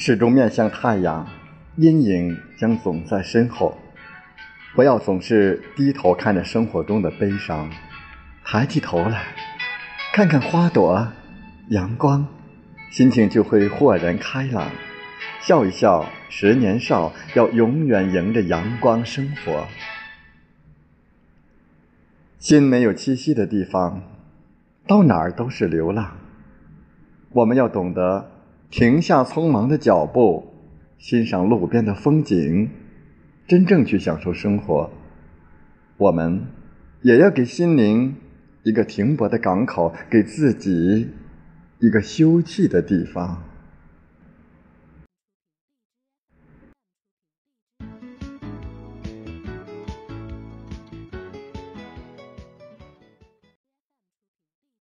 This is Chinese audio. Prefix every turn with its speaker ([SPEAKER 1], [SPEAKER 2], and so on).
[SPEAKER 1] 始终面向太阳，阴影将总在身后。不要总是低头看着生活中的悲伤，抬起头来，看看花朵、阳光，心情就会豁然开朗。笑一笑，十年少，要永远迎着阳光生活。心没有栖息的地方，到哪儿都是流浪。我们要懂得停下匆忙的脚步，欣赏路边的风景，真正去享受生活。我们也要给心灵一个停泊的港口，给自己一个休憩的地方。